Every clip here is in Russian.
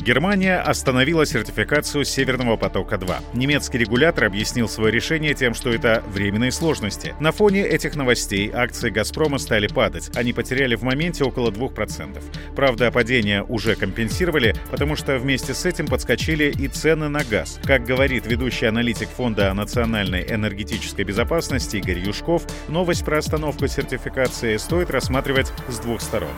Германия остановила сертификацию «Северного потока-2». Немецкий регулятор объяснил свое решение тем, что это временные сложности. На фоне этих новостей акции «Газпрома» стали падать. Они потеряли в моменте около 2%. Правда, падение уже компенсировали, потому что вместе с этим подскочили и цены на газ. Как говорит ведущий аналитик Фонда национальной энергетической безопасности Игорь Юшков, новость про остановку сертификации стоит рассматривать с двух сторон.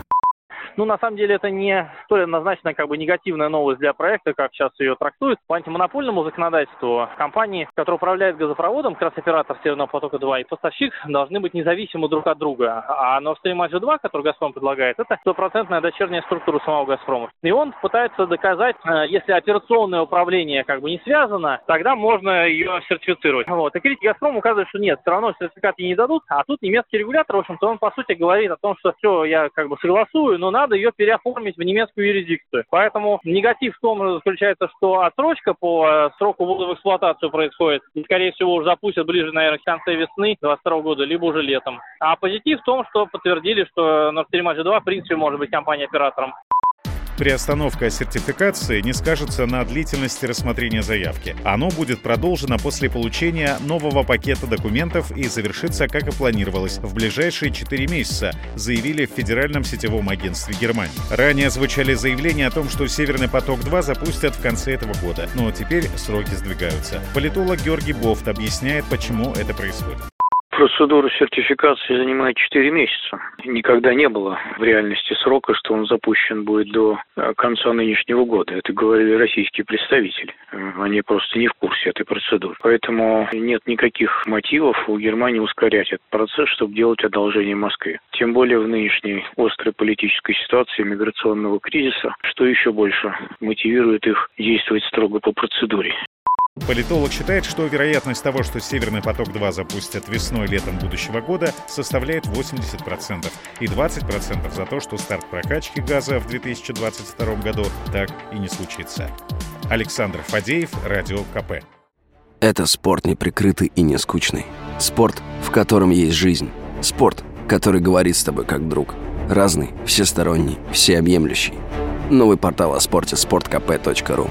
Ну, на самом деле, это не столь однозначно как бы негативная новость для проекта, как сейчас ее трактуют. По антимонопольному законодательству компании, которые управляют газопроводом, как раз оператор Северного потока-2 и поставщик, должны быть независимы друг от друга. А Nord Stream 2, который Газпром предлагает, это стопроцентная дочерняя структура самого Газпрома. И он пытается доказать, э, если операционное управление как бы не связано, тогда можно ее сертифицировать. Вот. И критики Газпром указывают, что нет, все равно сертификат ей не дадут. А тут немецкий регулятор, в общем-то, он по сути говорит о том, что все, я как бы согласую, но надо ее переоформить в немецкую юрисдикцию. Поэтому негатив в том заключается, что отсрочка по э, сроку ввода в эксплуатацию происходит. И, скорее всего, уже запустят ближе, наверное, к концу весны 2022 года, либо уже летом. А позитив в том, что подтвердили, что Nord Stream 2 в принципе может быть компания-оператором. Приостановка сертификации не скажется на длительности рассмотрения заявки. Оно будет продолжено после получения нового пакета документов и завершится, как и планировалось, в ближайшие 4 месяца, заявили в Федеральном сетевом агентстве Германии. Ранее звучали заявления о том, что «Северный поток-2» запустят в конце этого года, но теперь сроки сдвигаются. Политолог Георгий Бофт объясняет, почему это происходит. Процедура сертификации занимает 4 месяца. Никогда не было в реальности срока, что он запущен будет до э, конца нынешнего года. Это говорили российские представители. Э, они просто не в курсе этой процедуры. Поэтому нет никаких мотивов у Германии ускорять этот процесс, чтобы делать одолжение Москве. Тем более в нынешней острой политической ситуации миграционного кризиса, что еще больше мотивирует их действовать строго по процедуре. Политолог считает, что вероятность того, что «Северный поток-2» запустят весной-летом будущего года, составляет 80%, и 20% за то, что старт прокачки газа в 2022 году так и не случится. Александр Фадеев, Радио КП. Это спорт неприкрытый и не скучный. Спорт, в котором есть жизнь. Спорт, который говорит с тобой как друг. Разный, всесторонний, всеобъемлющий. Новый портал о спорте – sportkp.ru